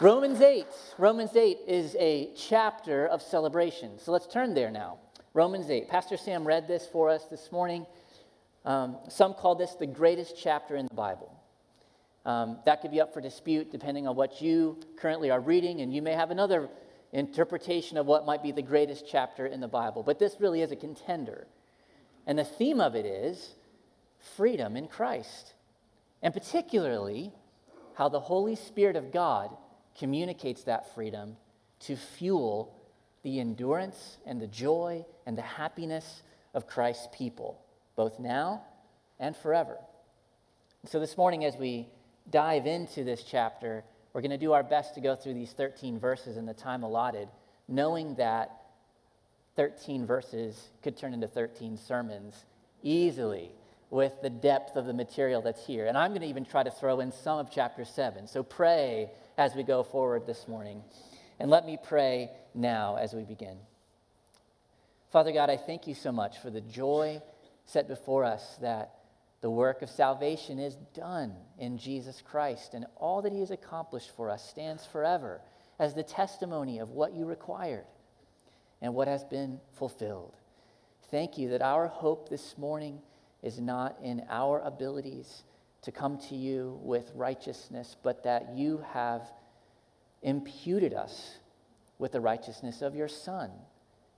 Romans 8. Romans 8 is a chapter of celebration. So let's turn there now. Romans 8. Pastor Sam read this for us this morning. Um, some call this the greatest chapter in the Bible. Um, that could be up for dispute depending on what you currently are reading, and you may have another interpretation of what might be the greatest chapter in the Bible. But this really is a contender. And the theme of it is freedom in Christ, and particularly how the Holy Spirit of God communicates that freedom to fuel the endurance and the joy and the happiness of Christ's people, both now and forever. So, this morning, as we dive into this chapter, we're going to do our best to go through these 13 verses in the time allotted, knowing that 13 verses could turn into 13 sermons easily with the depth of the material that's here. And I'm going to even try to throw in some of chapter 7. So pray as we go forward this morning. And let me pray now as we begin. Father God, I thank you so much for the joy set before us that the work of salvation is done in Jesus Christ, and all that he has accomplished for us stands forever as the testimony of what you required and what has been fulfilled. Thank you that our hope this morning is not in our abilities to come to you with righteousness, but that you have imputed us with the righteousness of your Son,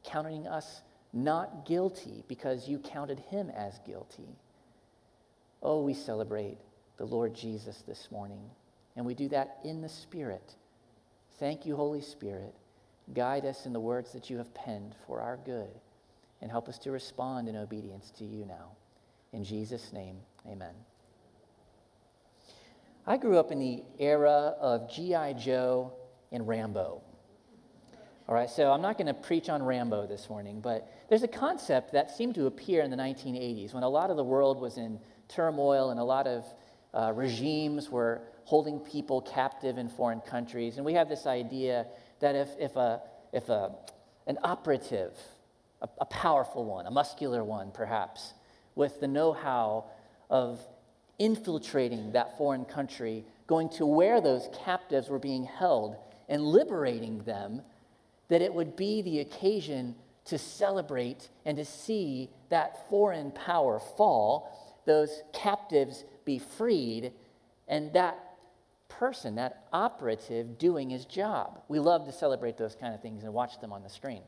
counting us not guilty because you counted him as guilty. Oh, we celebrate the Lord Jesus this morning, and we do that in the Spirit. Thank you, Holy Spirit. Guide us in the words that you have penned for our good, and help us to respond in obedience to you now. In Jesus' name, amen. I grew up in the era of G.I. Joe and Rambo. All right, so I'm not going to preach on Rambo this morning, but there's a concept that seemed to appear in the 1980s when a lot of the world was in turmoil and a lot of uh, regimes were holding people captive in foreign countries. And we have this idea that if, if, a, if a, an operative, a, a powerful one, a muscular one perhaps, with the know how of infiltrating that foreign country, going to where those captives were being held and liberating them, that it would be the occasion to celebrate and to see that foreign power fall those captives be freed, and that person, that operative, doing his job. We love to celebrate those kind of things and watch them on the screen.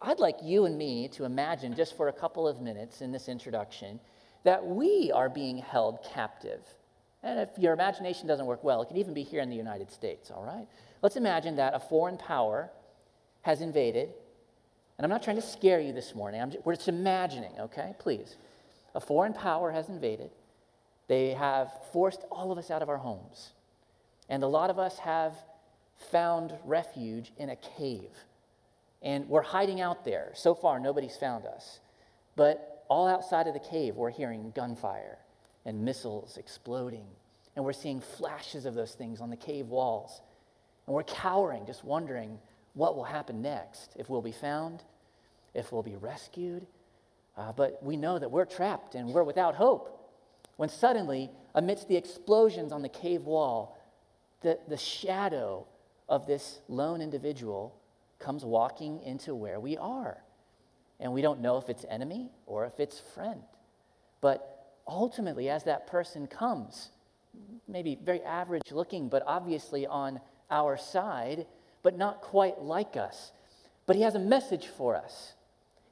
I'd like you and me to imagine, just for a couple of minutes in this introduction, that we are being held captive. And if your imagination doesn't work well, it could even be here in the United States, all right? Let's imagine that a foreign power has invaded. And I'm not trying to scare you this morning, I'm just, we're just imagining, okay? Please. A foreign power has invaded. They have forced all of us out of our homes. And a lot of us have found refuge in a cave. And we're hiding out there. So far, nobody's found us. But all outside of the cave, we're hearing gunfire and missiles exploding. And we're seeing flashes of those things on the cave walls. And we're cowering, just wondering what will happen next. If we'll be found, if we'll be rescued, uh, but we know that we're trapped and we're without hope. When suddenly, amidst the explosions on the cave wall, the, the shadow of this lone individual comes walking into where we are. And we don't know if it's enemy or if it's friend. But ultimately, as that person comes, maybe very average looking, but obviously on our side, but not quite like us. But he has a message for us.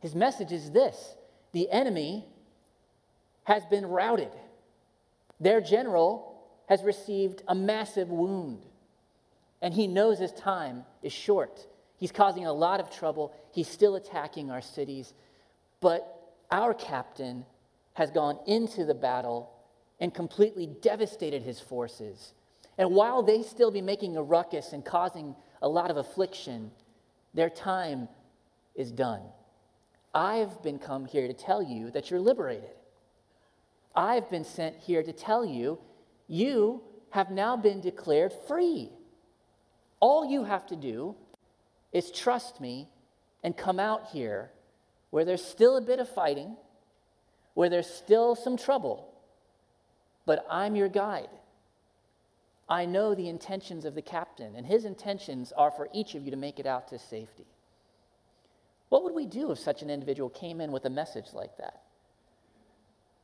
His message is this the enemy has been routed. Their general has received a massive wound, and he knows his time is short. He's causing a lot of trouble. He's still attacking our cities. But our captain has gone into the battle and completely devastated his forces. And while they still be making a ruckus and causing a lot of affliction, their time is done. I've been come here to tell you that you're liberated. I've been sent here to tell you you have now been declared free. All you have to do is trust me and come out here where there's still a bit of fighting, where there's still some trouble, but I'm your guide. I know the intentions of the captain, and his intentions are for each of you to make it out to safety. What would we do if such an individual came in with a message like that?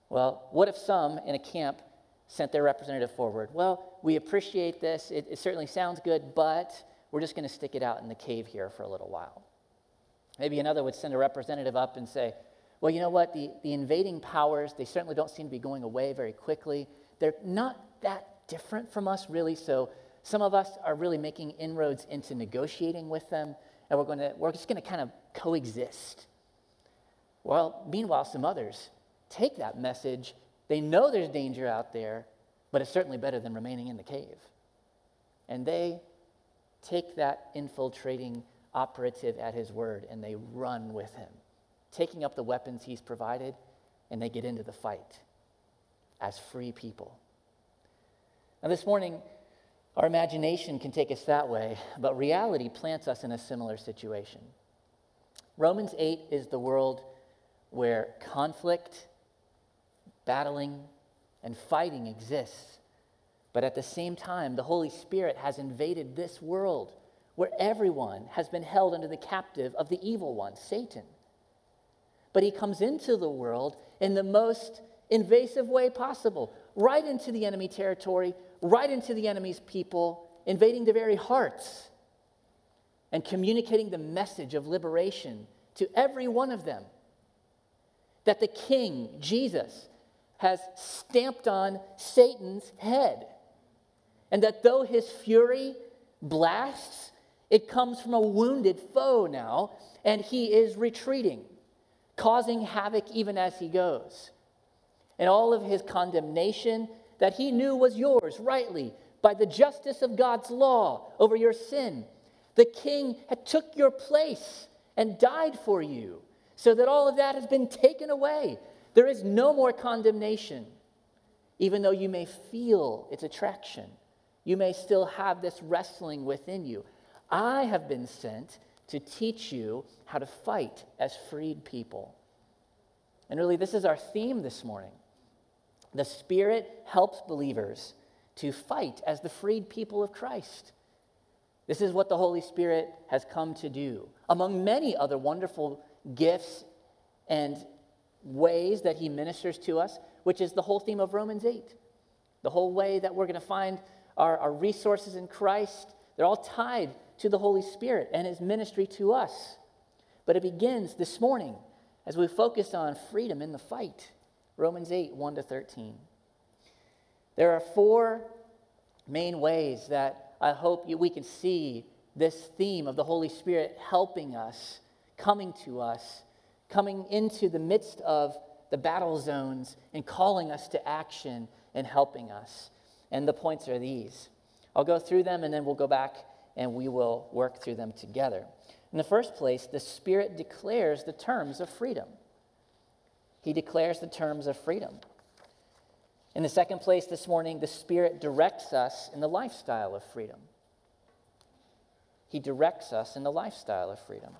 Well, what if some in a camp sent their representative forward? Well, we appreciate this. It, it certainly sounds good, but we're just going to stick it out in the cave here for a little while. Maybe another would send a representative up and say, well, you know what? The, the invading powers, they certainly don't seem to be going away very quickly. They're not that different from us, really. So some of us are really making inroads into negotiating with them, and we're, going to, we're just going to kind of coexist. Well, meanwhile, some others take that message. They know there's danger out there, but it's certainly better than remaining in the cave. And they take that infiltrating operative at his word and they run with him, taking up the weapons he's provided, and they get into the fight as free people. Now, this morning, our imagination can take us that way, but reality plants us in a similar situation. Romans 8 is the world where conflict, battling, and fighting exists. But at the same time, the Holy Spirit has invaded this world where everyone has been held under the captive of the evil one, Satan. But he comes into the world in the most invasive way possible, right into the enemy territory, right into the enemy's people, invading their very hearts, and communicating the message of liberation to every one of them. That the King, Jesus, has stamped on Satan's head. And that though his fury blasts, it comes from a wounded foe now, and he is retreating, causing havoc even as he goes. And all of his condemnation that he knew was yours rightly by the justice of God's law over your sin. The king had took your place and died for you so that all of that has been taken away. There is no more condemnation, even though you may feel its attraction. You may still have this wrestling within you. I have been sent to teach you how to fight as freed people. And really, this is our theme this morning. The Spirit helps believers to fight as the freed people of Christ. This is what the Holy Spirit has come to do. Among many other wonderful gifts and ways that He ministers to us, which is the whole theme of Romans 8. The whole way that we're going to find our, our resources in Christ, they're all tied to the Holy Spirit and His ministry to us. But it begins this morning as we focus on freedom in the fight. Romans 8, 1 to 13. There are four main ways that I hope we can see this theme of the Holy Spirit helping us, coming to us, coming into the midst of the battle zones and calling us to action and helping us. And the points are these. I'll go through them and then we'll go back and we will work through them together. In the first place, the Spirit declares the terms of freedom he declares the terms of freedom. In the second place this morning, the Spirit directs us in the lifestyle of freedom. He directs us in the lifestyle of freedom.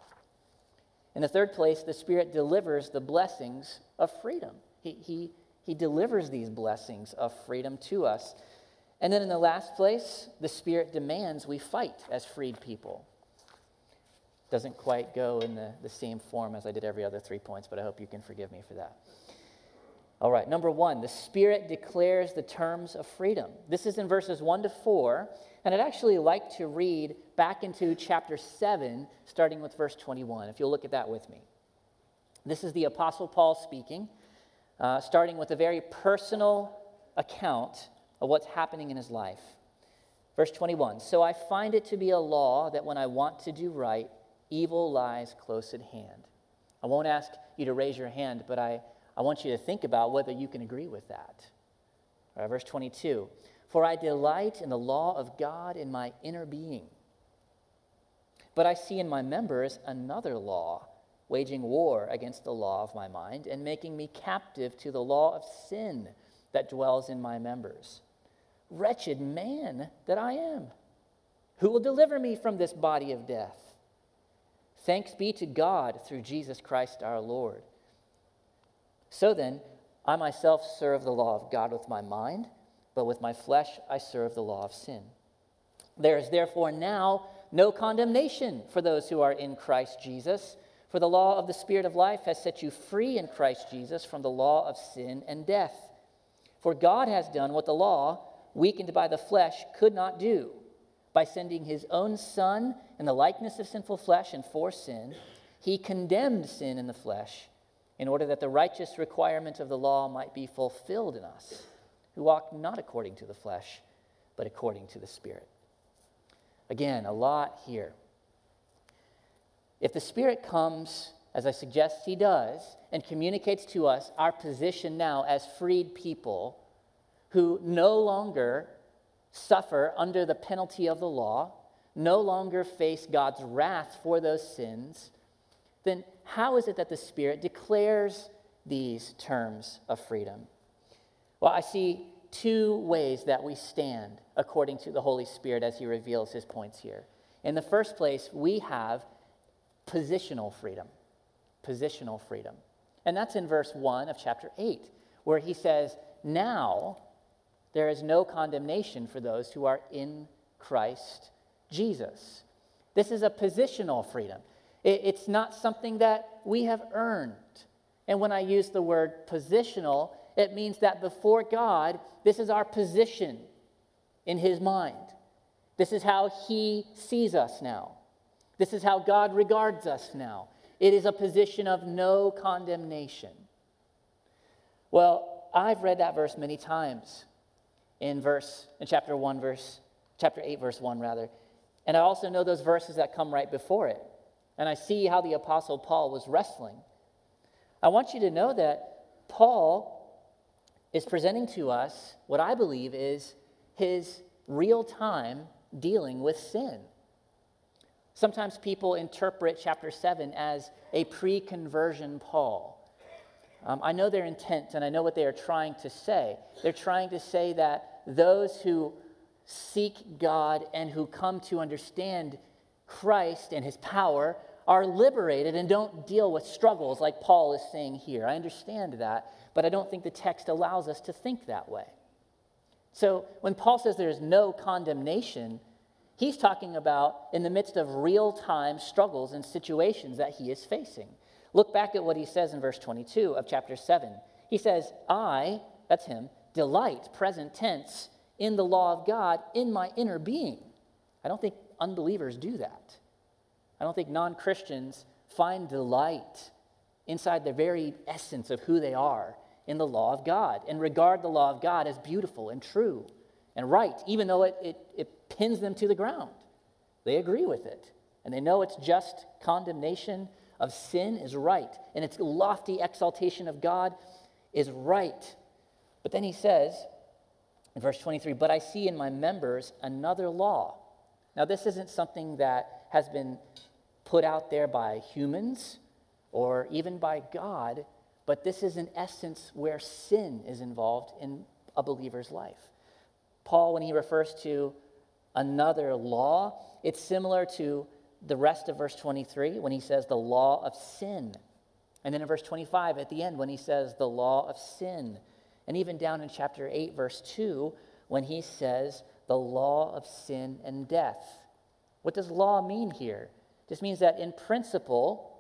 In the third place, the Spirit delivers the blessings of freedom. He, he, he delivers these blessings of freedom to us. And then in the last place, the Spirit demands we fight as freed people. Doesn't quite go in the, the same form as I did every other three points, but I hope you can forgive me for that. All right, number one, the Spirit declares the terms of freedom. This is in verses one to four, and I'd actually like to read back into chapter seven, starting with verse 21, if you'll look at that with me. This is the Apostle Paul speaking, uh, starting with a very personal account of what's happening in his life. Verse 21 So I find it to be a law that when I want to do right, evil lies close at hand. I won't ask you to raise your hand, but I, I want you to think about whether you can agree with that. Right, verse 22 For I delight in the law of God in my inner being. But I see in my members another law, waging war against the law of my mind and making me captive to the law of sin that dwells in my members. Wretched man that I am! Who will deliver me from this body of death? Thanks be to God through Jesus Christ our Lord. So then, I myself serve the law of God with my mind, but with my flesh I serve the law of sin. There is therefore now no condemnation for those who are in Christ Jesus. For the law of the Spirit of life has set you free in Christ Jesus from the law of sin and death. For God has done what the law, weakened by the flesh, could not do. By sending his own Son in the likeness of sinful flesh and for sin, he condemned sin in the flesh in order that the righteous requirement of the law might be fulfilled in us, who walk not according to the flesh, but according to the Spirit. Again, a lot here. If the Spirit comes, as I suggest he does, and communicates to us our position now as freed people who no longer suffer under the penalty of the law, no longer face God's wrath for those sins, then how is it that the Spirit declares these terms of freedom? Well, I see two ways that we stand according to the Holy Spirit as he reveals his points here. In the first place, we have positional freedom. Positional freedom. And that's in verse 1 of chapter 8, where he says, Now there is no condemnation for those who are in Christ Jesus. This is a positional freedom. It's not something that we have earned. And when I use the word positional, it means that before God, this is our position in His mind. This is how He sees us now. This is how God regards us now. It is a position of no condemnation. Well, I've read that verse many times in verse in chapter 1 verse chapter 8 verse 1 rather. And I also know those verses that come right before it. And I see how the apostle Paul was wrestling. I want you to know that Paul is presenting to us what I believe is his real time dealing with sin. Sometimes people interpret chapter 7 as a pre conversion Paul. Um, I know their intent and I know what they are trying to say. They're trying to say that those who seek God and who come to understand Christ and his power are liberated and don't deal with struggles like Paul is saying here. I understand that, but I don't think the text allows us to think that way. So when Paul says there's no condemnation, he's talking about in the midst of real time struggles and situations that he is facing. Look back at what he says in verse 22 of chapter 7. He says, I, that's him, delight, present tense, in the law of God in my inner being. I don't think unbelievers do that. I don't think non Christians find delight inside the very essence of who they are in the law of God and regard the law of God as beautiful and true and right, even though it, it, it pins them to the ground. They agree with it. And they know it's just condemnation of sin is right, and its lofty exaltation of God is right. But then he says in verse 23 But I see in my members another law. Now, this isn't something that has been put out there by humans or even by God, but this is in essence where sin is involved in a believer's life. Paul, when he refers to another law, it's similar to the rest of verse 23 when he says the law of sin. And then in verse 25 at the end when he says the law of sin. And even down in chapter 8, verse 2, when he says the law of sin and death. What does law mean here? This means that in principle,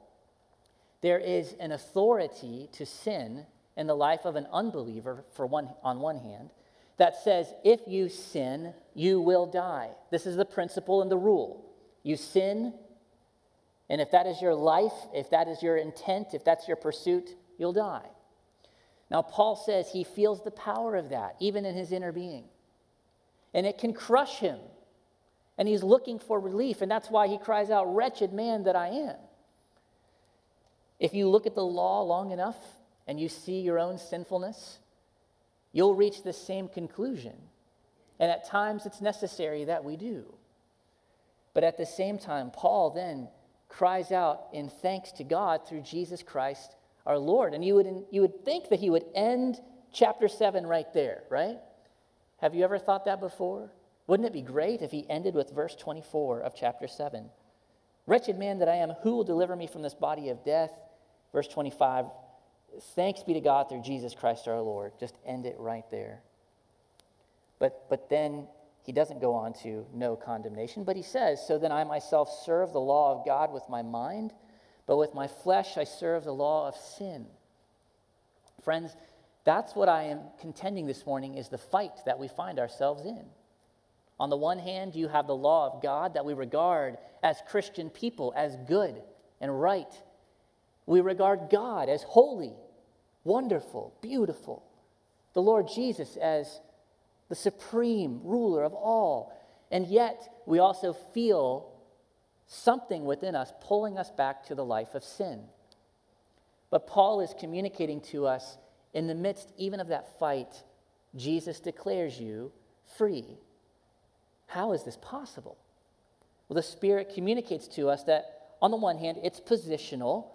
there is an authority to sin in the life of an unbeliever, for one, on one hand, that says if you sin, you will die. This is the principle and the rule. You sin, and if that is your life, if that is your intent, if that's your pursuit, you'll die. Now, Paul says he feels the power of that, even in his inner being. And it can crush him. And he's looking for relief, and that's why he cries out, Wretched man that I am. If you look at the law long enough and you see your own sinfulness, you'll reach the same conclusion. And at times it's necessary that we do. But at the same time, Paul then cries out in thanks to God through Jesus Christ our Lord. And you would, you would think that he would end chapter 7 right there, right? Have you ever thought that before? Wouldn't it be great if he ended with verse 24 of chapter 7? Wretched man that I am, who will deliver me from this body of death? Verse 25, thanks be to God through Jesus Christ our Lord. Just end it right there. But, but then he doesn't go on to no condemnation, but he says, So then I myself serve the law of God with my mind, but with my flesh I serve the law of sin. Friends, that's what I am contending this morning is the fight that we find ourselves in. On the one hand, you have the law of God that we regard as Christian people as good and right. We regard God as holy, wonderful, beautiful. The Lord Jesus as the supreme ruler of all. And yet, we also feel something within us pulling us back to the life of sin. But Paul is communicating to us in the midst even of that fight, Jesus declares you free. How is this possible? Well, the Spirit communicates to us that, on the one hand, it's positional.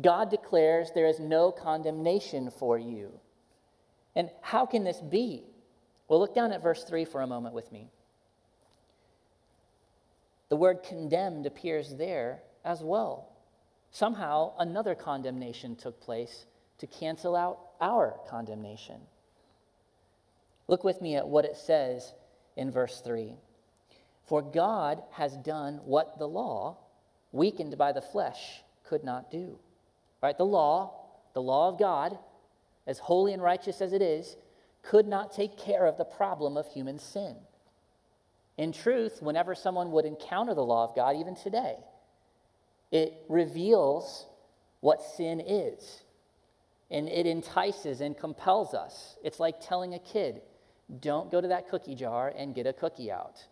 God declares there is no condemnation for you. And how can this be? Well, look down at verse 3 for a moment with me. The word condemned appears there as well. Somehow, another condemnation took place to cancel out our condemnation. Look with me at what it says in verse 3 For God has done what the law, weakened by the flesh, could not do. Right? The law, the law of God, as holy and righteous as it is, could not take care of the problem of human sin. In truth, whenever someone would encounter the law of God, even today, it reveals what sin is. And it entices and compels us. It's like telling a kid, don't go to that cookie jar and get a cookie out.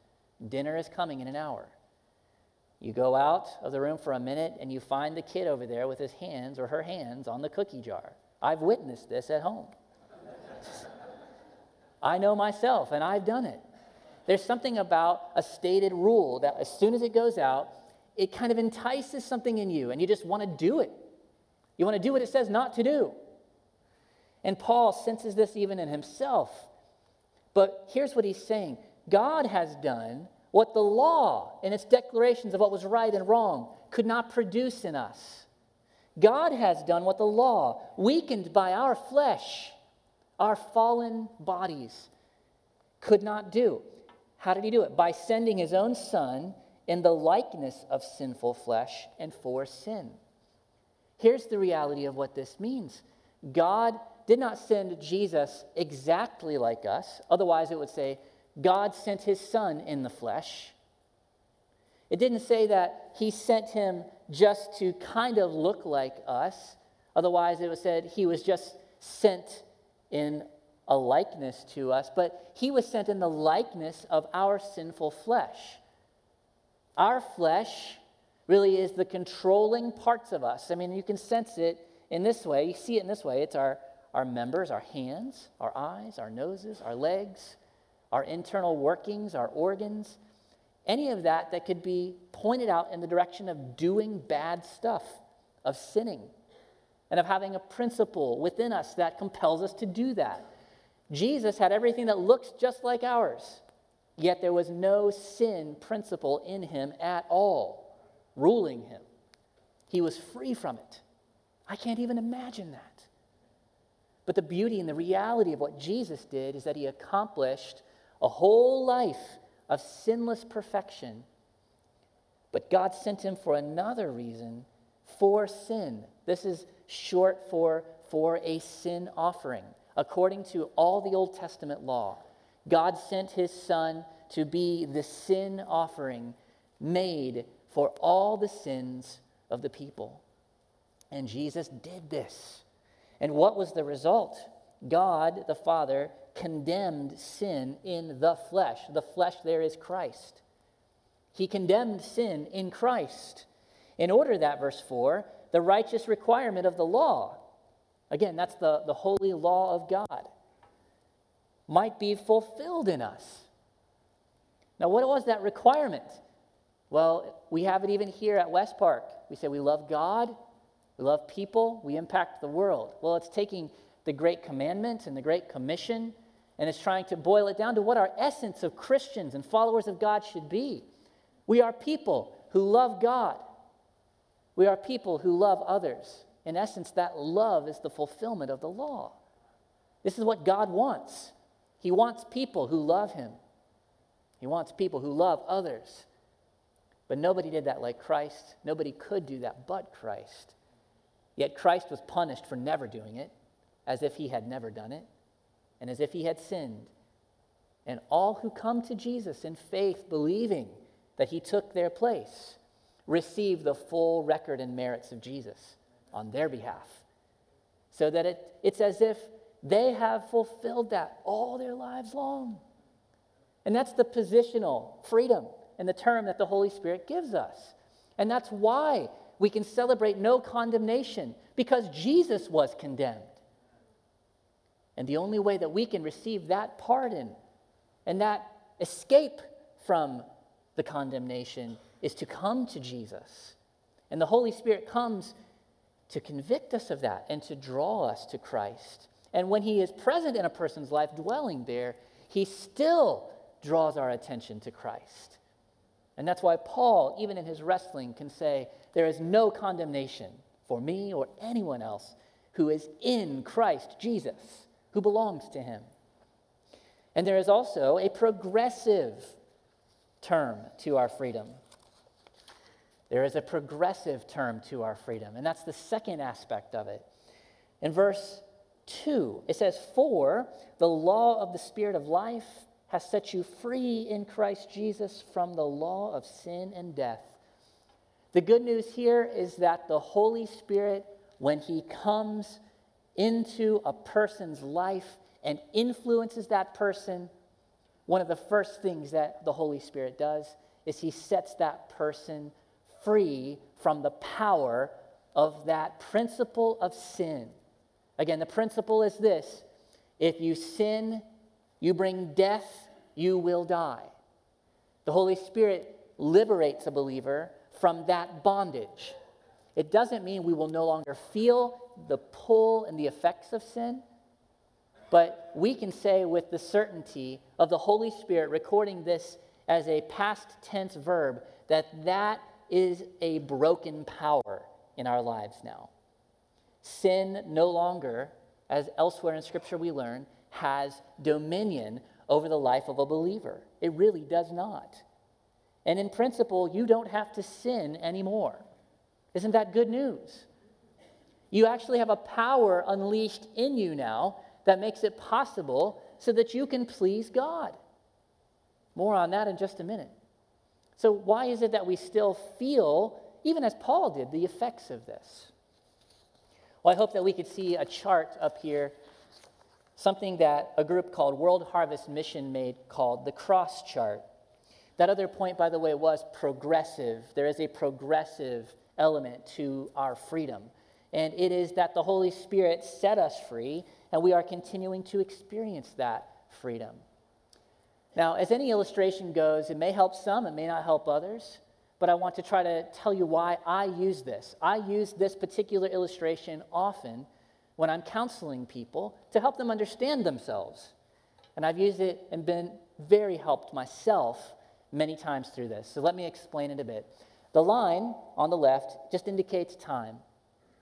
Dinner is coming in an hour. You go out of the room for a minute and you find the kid over there with his hands or her hands on the cookie jar. I've witnessed this at home. I know myself, and I've done it. There's something about a stated rule that as soon as it goes out, it kind of entices something in you, and you just want to do it. You want to do what it says not to do. And Paul senses this even in himself. But here's what he's saying God has done what the law, in its declarations of what was right and wrong, could not produce in us. God has done what the law, weakened by our flesh, our fallen bodies could not do. How did he do it? By sending his own son in the likeness of sinful flesh and for sin. Here's the reality of what this means God did not send Jesus exactly like us, otherwise, it would say, God sent his son in the flesh. It didn't say that he sent him just to kind of look like us, otherwise, it was said he was just sent in a likeness to us, but he was sent in the likeness of our sinful flesh. Our flesh really is the controlling parts of us. I mean, you can sense it in this way. You see it in this way it's our, our members, our hands, our eyes, our noses, our legs, our internal workings, our organs. Any of that that could be pointed out in the direction of doing bad stuff, of sinning and of having a principle within us that compels us to do that. Jesus had everything that looks just like ours, yet there was no sin principle in him at all, ruling him. He was free from it. I can't even imagine that. But the beauty and the reality of what Jesus did is that he accomplished a whole life of sinless perfection. But God sent him for another reason for sin. This is short for for a sin offering. According to all the Old Testament law, God sent his son to be the sin offering made for all the sins of the people. And Jesus did this. And what was the result? God the Father condemned sin in the flesh. The flesh there is Christ. He condemned sin in Christ. In order that, verse 4, the righteous requirement of the law. Again, that's the, the holy law of God, might be fulfilled in us. Now, what was that requirement? Well, we have it even here at West Park. We say we love God, we love people, we impact the world. Well, it's taking the Great Commandment and the Great Commission, and it's trying to boil it down to what our essence of Christians and followers of God should be. We are people who love God we are people who love others. In essence, that love is the fulfillment of the law. This is what God wants. He wants people who love him. He wants people who love others. But nobody did that like Christ. Nobody could do that but Christ. Yet Christ was punished for never doing it, as if he had never done it, and as if he had sinned. And all who come to Jesus in faith, believing that he took their place, receive the full record and merits of Jesus on their behalf. So that it, it's as if they have fulfilled that all their lives long. And that's the positional freedom and the term that the Holy Spirit gives us. And that's why we can celebrate no condemnation, because Jesus was condemned. And the only way that we can receive that pardon and that escape from the condemnation is to come to Jesus. And the Holy Spirit comes to convict us of that and to draw us to Christ. And when He is present in a person's life, dwelling there, He still draws our attention to Christ. And that's why Paul, even in his wrestling, can say, There is no condemnation for me or anyone else who is in Christ Jesus, who belongs to Him. And there is also a progressive term to our freedom. There is a progressive term to our freedom, and that's the second aspect of it. In verse 2, it says, For the law of the Spirit of life has set you free in Christ Jesus from the law of sin and death. The good news here is that the Holy Spirit, when He comes into a person's life and influences that person, one of the first things that the Holy Spirit does is He sets that person free from the power of that principle of sin. Again, the principle is this if you sin, you bring death, you will die. The Holy Spirit liberates a believer from that bondage. It doesn't mean we will no longer feel the pull and the effects of sin, but we can say with the certainty of the Holy Spirit recording this as a past tense verb that that is a broken power in our lives now. Sin no longer, as elsewhere in Scripture we learn, has dominion over the life of a believer. It really does not. And in principle, you don't have to sin anymore. Isn't that good news? You actually have a power unleashed in you now that makes it possible so that you can please God. More on that in just a minute. So, why is it that we still feel, even as Paul did, the effects of this? Well, I hope that we could see a chart up here, something that a group called World Harvest Mission made called the cross chart. That other point, by the way, was progressive. There is a progressive element to our freedom. And it is that the Holy Spirit set us free, and we are continuing to experience that freedom. Now, as any illustration goes, it may help some, it may not help others, but I want to try to tell you why I use this. I use this particular illustration often when I'm counseling people to help them understand themselves. And I've used it and been very helped myself many times through this. So let me explain it a bit. The line on the left just indicates time.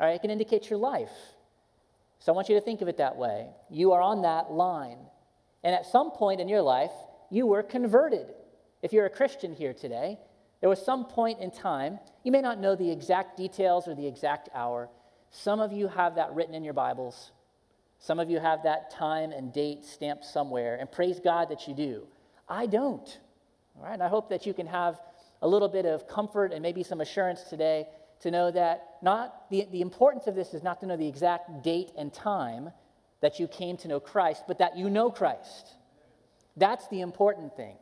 All right, it can indicate your life. So I want you to think of it that way. You are on that line. And at some point in your life, you were converted. If you're a Christian here today, there was some point in time, you may not know the exact details or the exact hour. Some of you have that written in your Bibles. Some of you have that time and date stamped somewhere, and praise God that you do. I don't. All right, and I hope that you can have a little bit of comfort and maybe some assurance today to know that not the, the importance of this is not to know the exact date and time that you came to know Christ, but that you know Christ. That's the important thing.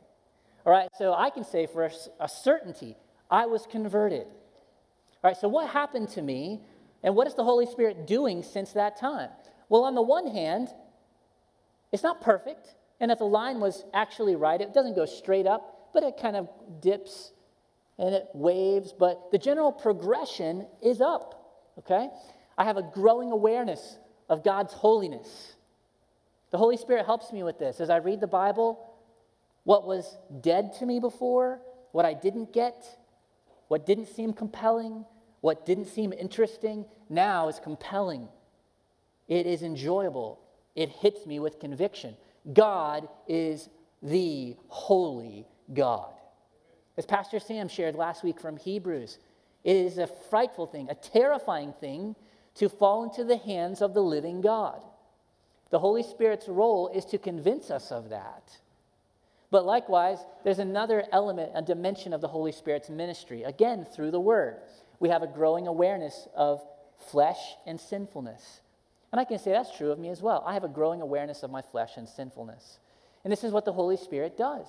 All right, so I can say for a, certainty, I was converted. All right, so what happened to me, and what is the Holy Spirit doing since that time? Well, on the one hand, it's not perfect, and if the line was actually right, it doesn't go straight up, but it kind of dips and it waves, but the general progression is up, okay? I have a growing awareness of God's holiness. The Holy Spirit helps me with this. As I read the Bible, what was dead to me before, what I didn't get, what didn't seem compelling, what didn't seem interesting, now is compelling. It is enjoyable. It hits me with conviction. God is the holy God. As Pastor Sam shared last week from Hebrews, it is a frightful thing, a terrifying thing to fall into the hands of the living God. The Holy Spirit's role is to convince us of that. But likewise, there's another element, a dimension of the Holy Spirit's ministry, again, through the Word. We have a growing awareness of flesh and sinfulness. And I can say that's true of me as well. I have a growing awareness of my flesh and sinfulness. And this is what the Holy Spirit does.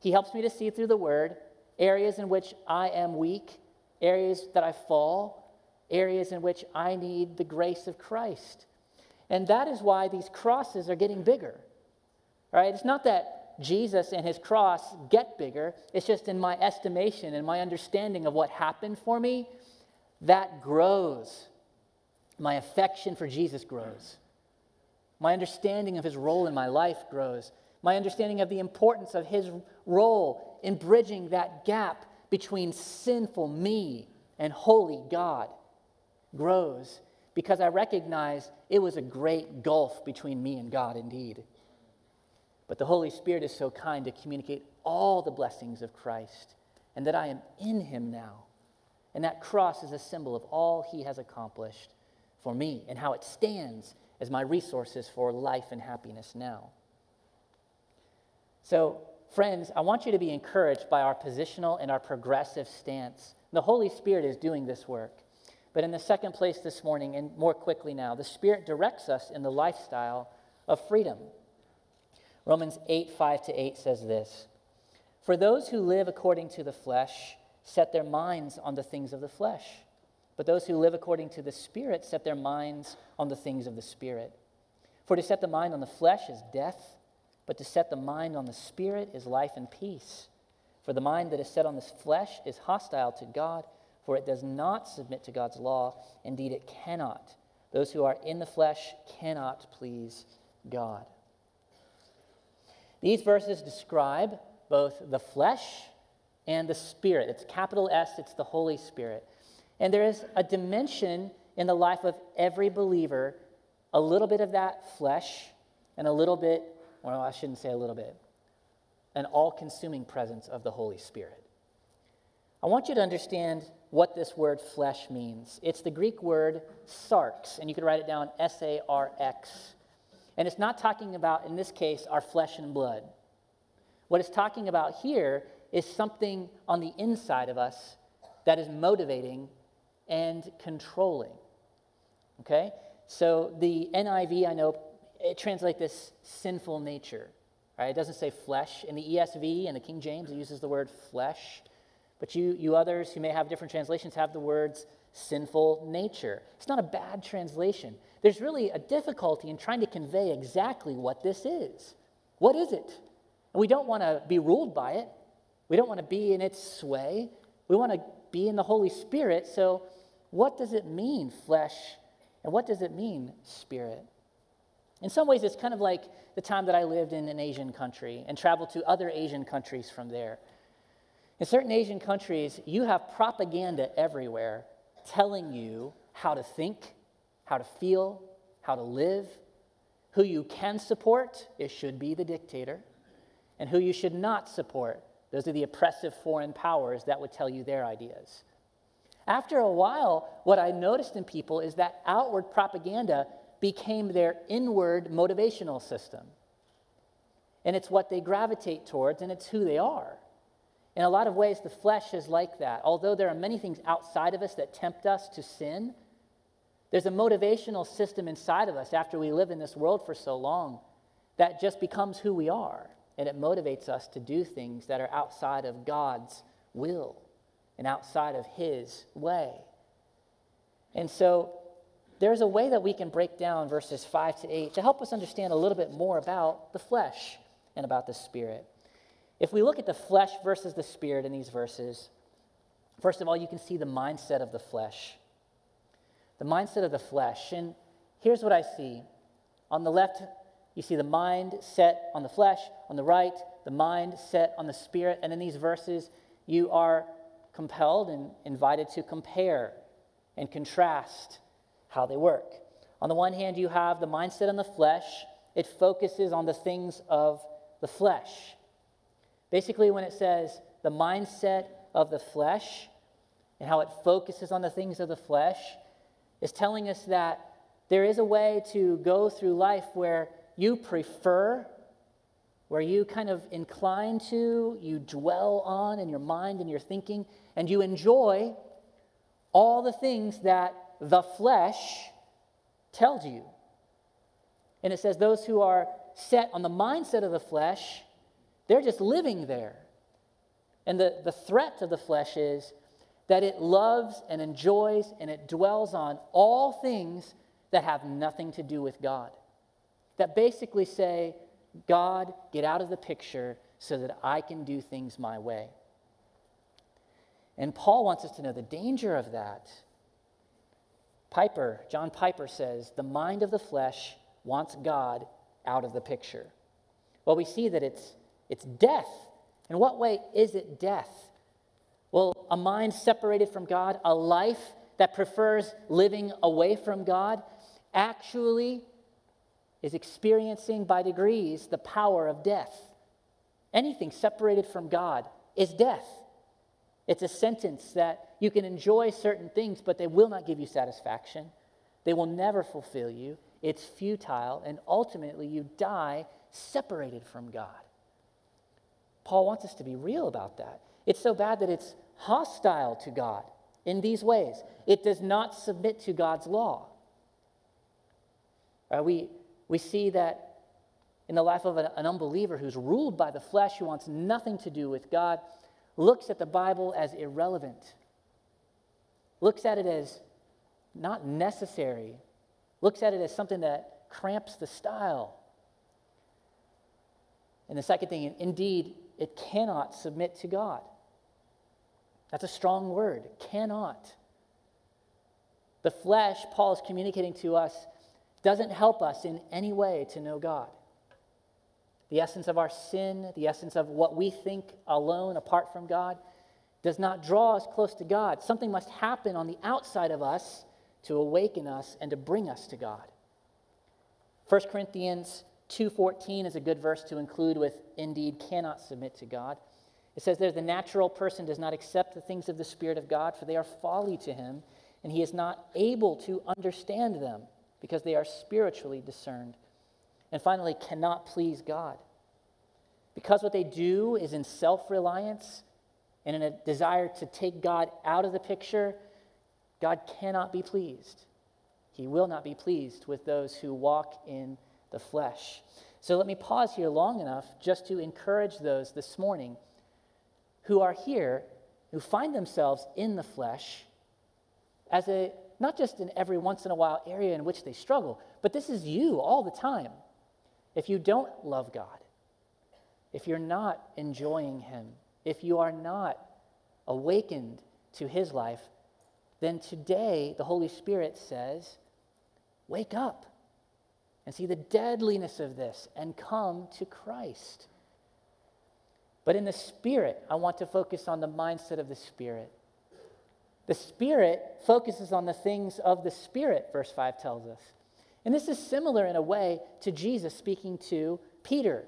He helps me to see through the Word areas in which I am weak, areas that I fall, areas in which I need the grace of Christ. And that is why these crosses are getting bigger. Right? It's not that Jesus and his cross get bigger, it's just in my estimation and my understanding of what happened for me, that grows. My affection for Jesus grows. My understanding of his role in my life grows. My understanding of the importance of his role in bridging that gap between sinful me and holy God grows because I recognize it was a great gulf between me and God indeed. But the Holy Spirit is so kind to communicate all the blessings of Christ and that I am in him now. And that cross is a symbol of all he has accomplished for me and how it stands as my resources for life and happiness now. So, friends, I want you to be encouraged by our positional and our progressive stance. The Holy Spirit is doing this work. But in the second place this morning, and more quickly now, the Spirit directs us in the lifestyle of freedom. Romans 8, 5 to 8 says this For those who live according to the flesh set their minds on the things of the flesh, but those who live according to the Spirit set their minds on the things of the Spirit. For to set the mind on the flesh is death, but to set the mind on the Spirit is life and peace. For the mind that is set on the flesh is hostile to God for it does not submit to God's law. Indeed, it cannot. Those who are in the flesh cannot please God. These verses describe both the flesh and the spirit. It's capital S, it's the Holy Spirit. And there is a dimension in the life of every believer, a little bit of that flesh and a little bit, well, I shouldn't say a little bit, an all consuming presence of the Holy Spirit. I want you to understand what this word flesh means. It's the Greek word sarx, and you could write it down S A R X. And it's not talking about, in this case, our flesh and blood. What it's talking about here is something on the inside of us that is motivating and controlling. Okay? So the NIV, I know, it translates this sinful nature. Right? It doesn't say flesh. In the ESV and the King James, it uses the word flesh. But you, you others who may have different translations have the words sinful nature. It's not a bad translation. There's really a difficulty in trying to convey exactly what this is. What is it? And we don't want to be ruled by it. We don't want to be in its sway. We want to be in the Holy Spirit. So, what does it mean, flesh? And what does it mean, spirit? In some ways, it's kind of like the time that I lived in an Asian country and traveled to other Asian countries from there. In certain Asian countries, you have propaganda everywhere telling you how to think, how to feel, how to live. Who you can support, it should be the dictator. And who you should not support, those are the oppressive foreign powers that would tell you their ideas. After a while, what I noticed in people is that outward propaganda became their inward motivational system. And it's what they gravitate towards, and it's who they are. In a lot of ways, the flesh is like that. Although there are many things outside of us that tempt us to sin, there's a motivational system inside of us after we live in this world for so long that just becomes who we are. And it motivates us to do things that are outside of God's will and outside of His way. And so there's a way that we can break down verses 5 to 8 to help us understand a little bit more about the flesh and about the spirit. If we look at the flesh versus the spirit in these verses, first of all, you can see the mindset of the flesh. The mindset of the flesh. And here's what I see. On the left, you see the mind set on the flesh. On the right, the mind set on the spirit. And in these verses, you are compelled and invited to compare and contrast how they work. On the one hand, you have the mindset on the flesh, it focuses on the things of the flesh. Basically, when it says the mindset of the flesh and how it focuses on the things of the flesh, is telling us that there is a way to go through life where you prefer, where you kind of incline to, you dwell on in your mind and your thinking, and you enjoy all the things that the flesh tells you. And it says those who are set on the mindset of the flesh, they're just living there. And the, the threat of the flesh is that it loves and enjoys and it dwells on all things that have nothing to do with God. That basically say, God, get out of the picture so that I can do things my way. And Paul wants us to know the danger of that. Piper, John Piper says, the mind of the flesh wants God out of the picture. Well, we see that it's, it's death. In what way is it death? Well, a mind separated from God, a life that prefers living away from God, actually is experiencing by degrees the power of death. Anything separated from God is death. It's a sentence that you can enjoy certain things, but they will not give you satisfaction. They will never fulfill you. It's futile, and ultimately you die separated from God. Paul wants us to be real about that. It's so bad that it's hostile to God in these ways. It does not submit to God's law. Right, we, we see that in the life of an, an unbeliever who's ruled by the flesh, who wants nothing to do with God, looks at the Bible as irrelevant, looks at it as not necessary, looks at it as something that cramps the style. And the second thing, indeed, it cannot submit to God. That's a strong word, cannot. The flesh, Paul is communicating to us, doesn't help us in any way to know God. The essence of our sin, the essence of what we think alone apart from God, does not draw us close to God. Something must happen on the outside of us to awaken us and to bring us to God. 1 Corinthians 2:14 is a good verse to include with indeed cannot submit to God. It says there the natural person does not accept the things of the spirit of God for they are folly to him and he is not able to understand them because they are spiritually discerned. And finally, cannot please God. Because what they do is in self reliance and in a desire to take God out of the picture, God cannot be pleased. He will not be pleased with those who walk in the flesh. So let me pause here long enough just to encourage those this morning who are here, who find themselves in the flesh as a not just in every once in a while area in which they struggle, but this is you all the time. If you don't love God, if you're not enjoying Him, if you are not awakened to His life, then today the Holy Spirit says, Wake up and see the deadliness of this and come to Christ. But in the Spirit, I want to focus on the mindset of the Spirit. The Spirit focuses on the things of the Spirit, verse 5 tells us. And this is similar in a way to Jesus speaking to Peter.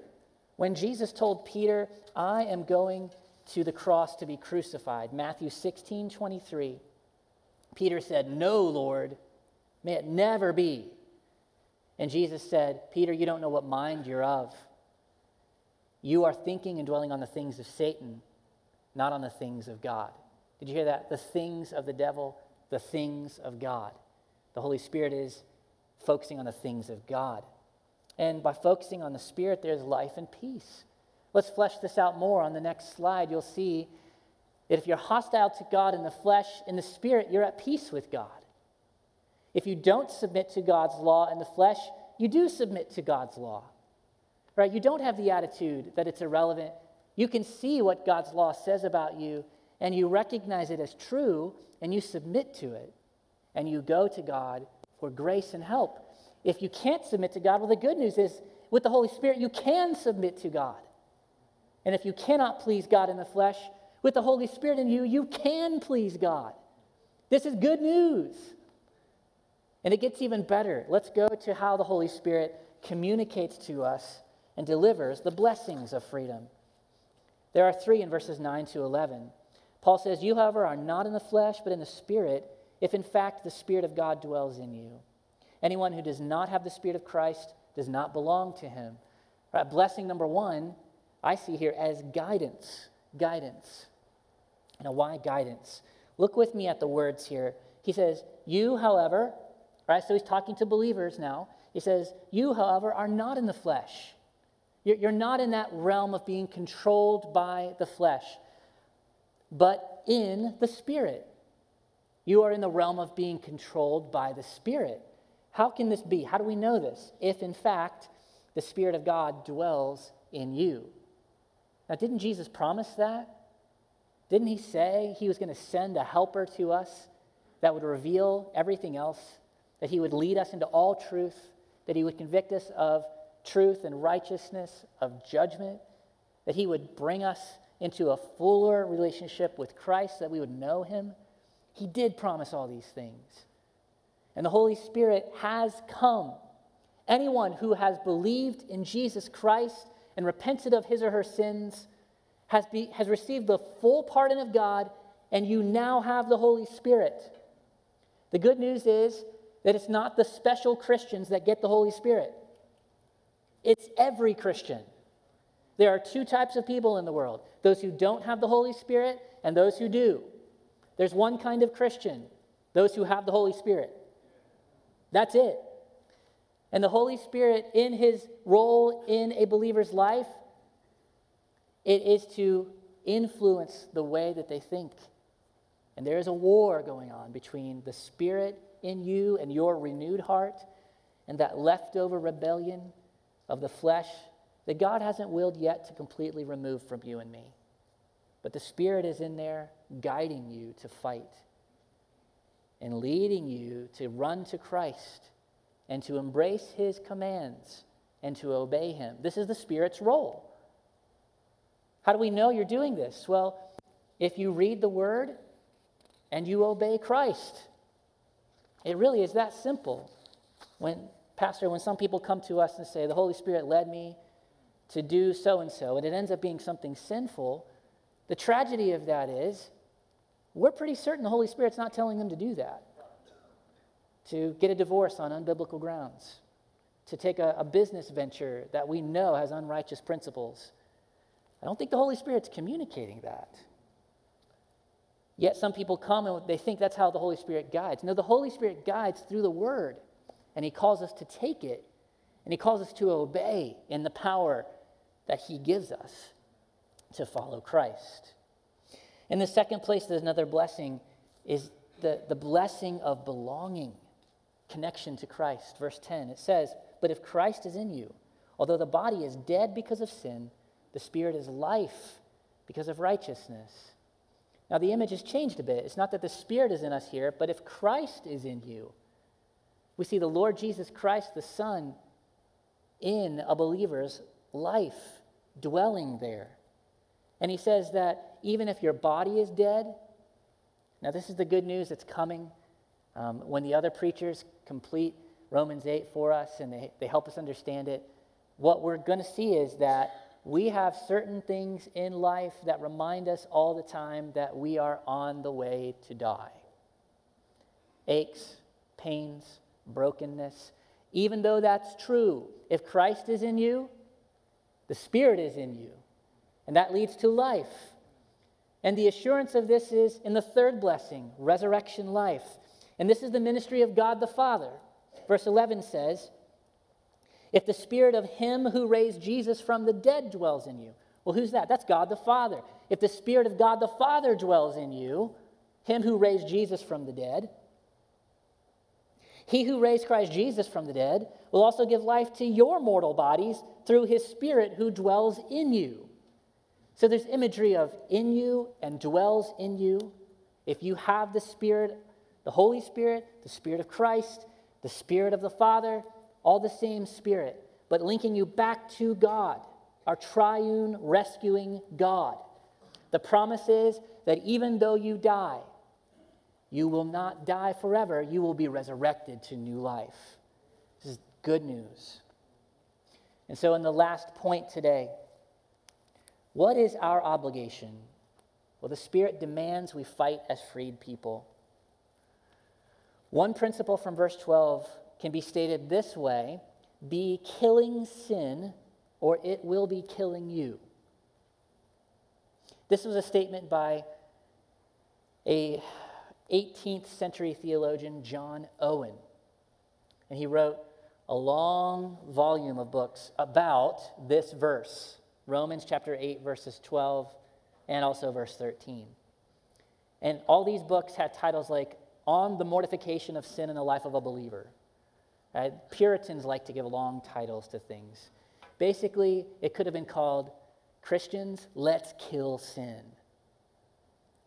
When Jesus told Peter, I am going to the cross to be crucified, Matthew 16 23, Peter said, No, Lord, may it never be. And Jesus said, Peter, you don't know what mind you're of. You are thinking and dwelling on the things of Satan, not on the things of God. Did you hear that? The things of the devil, the things of God. The Holy Spirit is focusing on the things of God. And by focusing on the Spirit, there's life and peace. Let's flesh this out more on the next slide. You'll see that if you're hostile to God in the flesh, in the Spirit, you're at peace with God. If you don't submit to God's law in the flesh, you do submit to God's law. Right? You don't have the attitude that it's irrelevant. You can see what God's law says about you and you recognize it as true and you submit to it and you go to God for grace and help. If you can't submit to God, well, the good news is with the Holy Spirit, you can submit to God. And if you cannot please God in the flesh, with the Holy Spirit in you, you can please God. This is good news. And it gets even better. Let's go to how the Holy Spirit communicates to us and delivers the blessings of freedom. There are three in verses 9 to 11. Paul says, You, however, are not in the flesh, but in the Spirit, if in fact the Spirit of God dwells in you. Anyone who does not have the Spirit of Christ does not belong to him. Blessing number one, I see here as guidance. Guidance. Now, why guidance? Look with me at the words here. He says, You, however, right, so he's talking to believers now. He says, You, however, are not in the flesh. You're not in that realm of being controlled by the flesh, but in the Spirit. You are in the realm of being controlled by the Spirit. How can this be? How do we know this? If, in fact, the Spirit of God dwells in you. Now, didn't Jesus promise that? Didn't he say he was going to send a helper to us that would reveal everything else, that he would lead us into all truth, that he would convict us of truth and righteousness, of judgment, that he would bring us into a fuller relationship with Christ, that we would know him? He did promise all these things. And the Holy Spirit has come. Anyone who has believed in Jesus Christ and repented of his or her sins has, be, has received the full pardon of God, and you now have the Holy Spirit. The good news is that it's not the special Christians that get the Holy Spirit, it's every Christian. There are two types of people in the world those who don't have the Holy Spirit and those who do. There's one kind of Christian, those who have the Holy Spirit. That's it. And the Holy Spirit, in his role in a believer's life, it is to influence the way that they think. And there is a war going on between the Spirit in you and your renewed heart and that leftover rebellion of the flesh that God hasn't willed yet to completely remove from you and me. But the Spirit is in there guiding you to fight and leading you to run to Christ and to embrace His commands and to obey Him. This is the Spirit's role. How do we know you're doing this? Well, if you read the word and you obey Christ, it really is that simple. When, Pastor, when some people come to us and say, the Holy Spirit led me to do so and so, and it ends up being something sinful, the tragedy of that is we're pretty certain the Holy Spirit's not telling them to do that. To get a divorce on unbiblical grounds, to take a, a business venture that we know has unrighteous principles I don't think the Holy Spirit's communicating that. Yet some people come and they think that's how the Holy Spirit guides. No, the Holy Spirit guides through the Word, and He calls us to take it, and He calls us to obey in the power that He gives us to follow Christ. In the second place, there's another blessing is the, the blessing of belonging, connection to Christ. Verse 10, it says, But if Christ is in you, although the body is dead because of sin, the Spirit is life because of righteousness. Now, the image has changed a bit. It's not that the Spirit is in us here, but if Christ is in you, we see the Lord Jesus Christ, the Son, in a believer's life, dwelling there. And he says that even if your body is dead, now this is the good news that's coming. Um, when the other preachers complete Romans 8 for us and they, they help us understand it, what we're going to see is that we have certain things in life that remind us all the time that we are on the way to die aches, pains, brokenness. Even though that's true, if Christ is in you, the Spirit is in you, and that leads to life. And the assurance of this is in the third blessing, resurrection life. And this is the ministry of God the Father. Verse 11 says, if the spirit of him who raised Jesus from the dead dwells in you, well, who's that? That's God the Father. If the spirit of God the Father dwells in you, him who raised Jesus from the dead, he who raised Christ Jesus from the dead will also give life to your mortal bodies through his spirit who dwells in you. So there's imagery of in you and dwells in you. If you have the Spirit, the Holy Spirit, the Spirit of Christ, the Spirit of the Father, all the same Spirit, but linking you back to God, our triune, rescuing God. The promise is that even though you die, you will not die forever. You will be resurrected to new life. This is good news. And so, in the last point today, what is our obligation? Well, the Spirit demands we fight as freed people. One principle from verse 12 can be stated this way be killing sin, or it will be killing you. This was a statement by a 18th century theologian, John Owen. And he wrote a long volume of books about this verse Romans chapter 8, verses 12, and also verse 13. And all these books had titles like On the Mortification of Sin in the Life of a Believer. Right? Puritans like to give long titles to things. Basically, it could have been called Christians, Let's Kill Sin.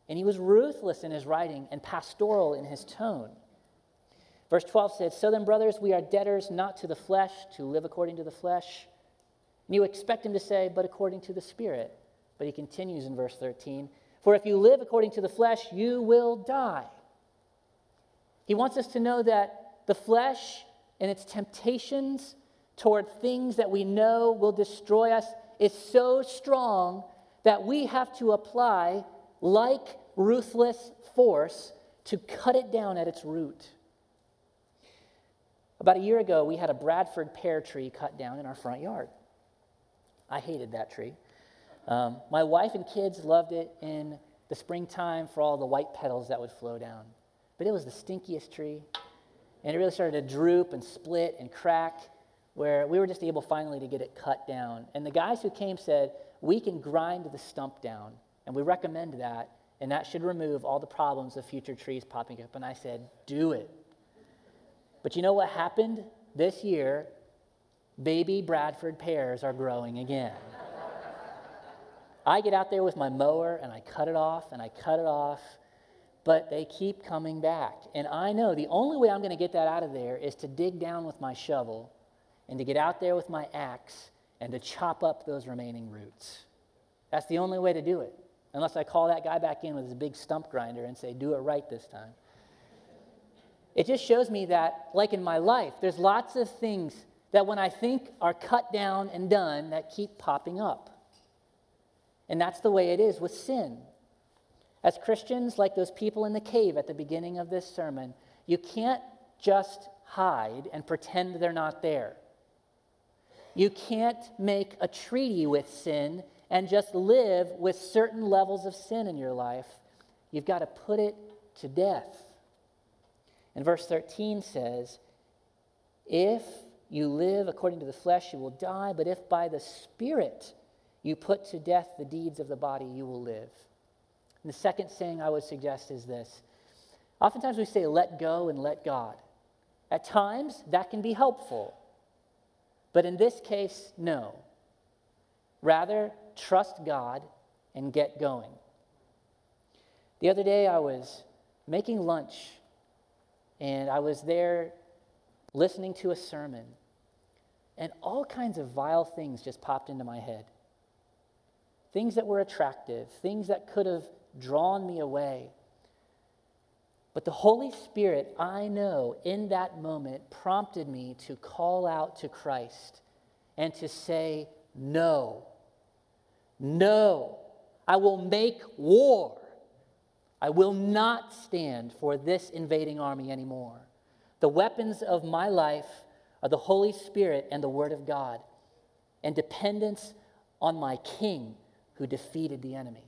And he was ruthless in his writing and pastoral in his tone. Verse 12 says, So then, brothers, we are debtors not to the flesh to live according to the flesh. And you expect him to say, But according to the Spirit. But he continues in verse 13, For if you live according to the flesh, you will die. He wants us to know that the flesh and its temptations toward things that we know will destroy us is so strong that we have to apply, like ruthless force, to cut it down at its root. About a year ago, we had a Bradford pear tree cut down in our front yard. I hated that tree. Um, my wife and kids loved it in the springtime for all the white petals that would flow down. But it was the stinkiest tree. And it really started to droop and split and crack, where we were just able finally to get it cut down. And the guys who came said, We can grind the stump down, and we recommend that, and that should remove all the problems of future trees popping up. And I said, Do it. But you know what happened? This year, baby Bradford pears are growing again. I get out there with my mower and I cut it off and I cut it off, but they keep coming back. And I know the only way I'm going to get that out of there is to dig down with my shovel and to get out there with my axe and to chop up those remaining roots. That's the only way to do it, unless I call that guy back in with his big stump grinder and say, do it right this time. It just shows me that, like in my life, there's lots of things that when I think are cut down and done that keep popping up. And that's the way it is with sin. As Christians, like those people in the cave at the beginning of this sermon, you can't just hide and pretend they're not there. You can't make a treaty with sin and just live with certain levels of sin in your life. You've got to put it to death. And verse 13 says, If you live according to the flesh, you will die, but if by the Spirit you put to death the deeds of the body, you will live. And the second saying I would suggest is this Oftentimes we say, let go and let God. At times, that can be helpful. But in this case, no. Rather, trust God and get going. The other day, I was making lunch and I was there listening to a sermon, and all kinds of vile things just popped into my head. Things that were attractive, things that could have drawn me away. But the Holy Spirit, I know, in that moment prompted me to call out to Christ and to say, No, no, I will make war I will not stand for this invading army anymore. The weapons of my life are the Holy Spirit and the Word of God, and dependence on my King who defeated the enemy.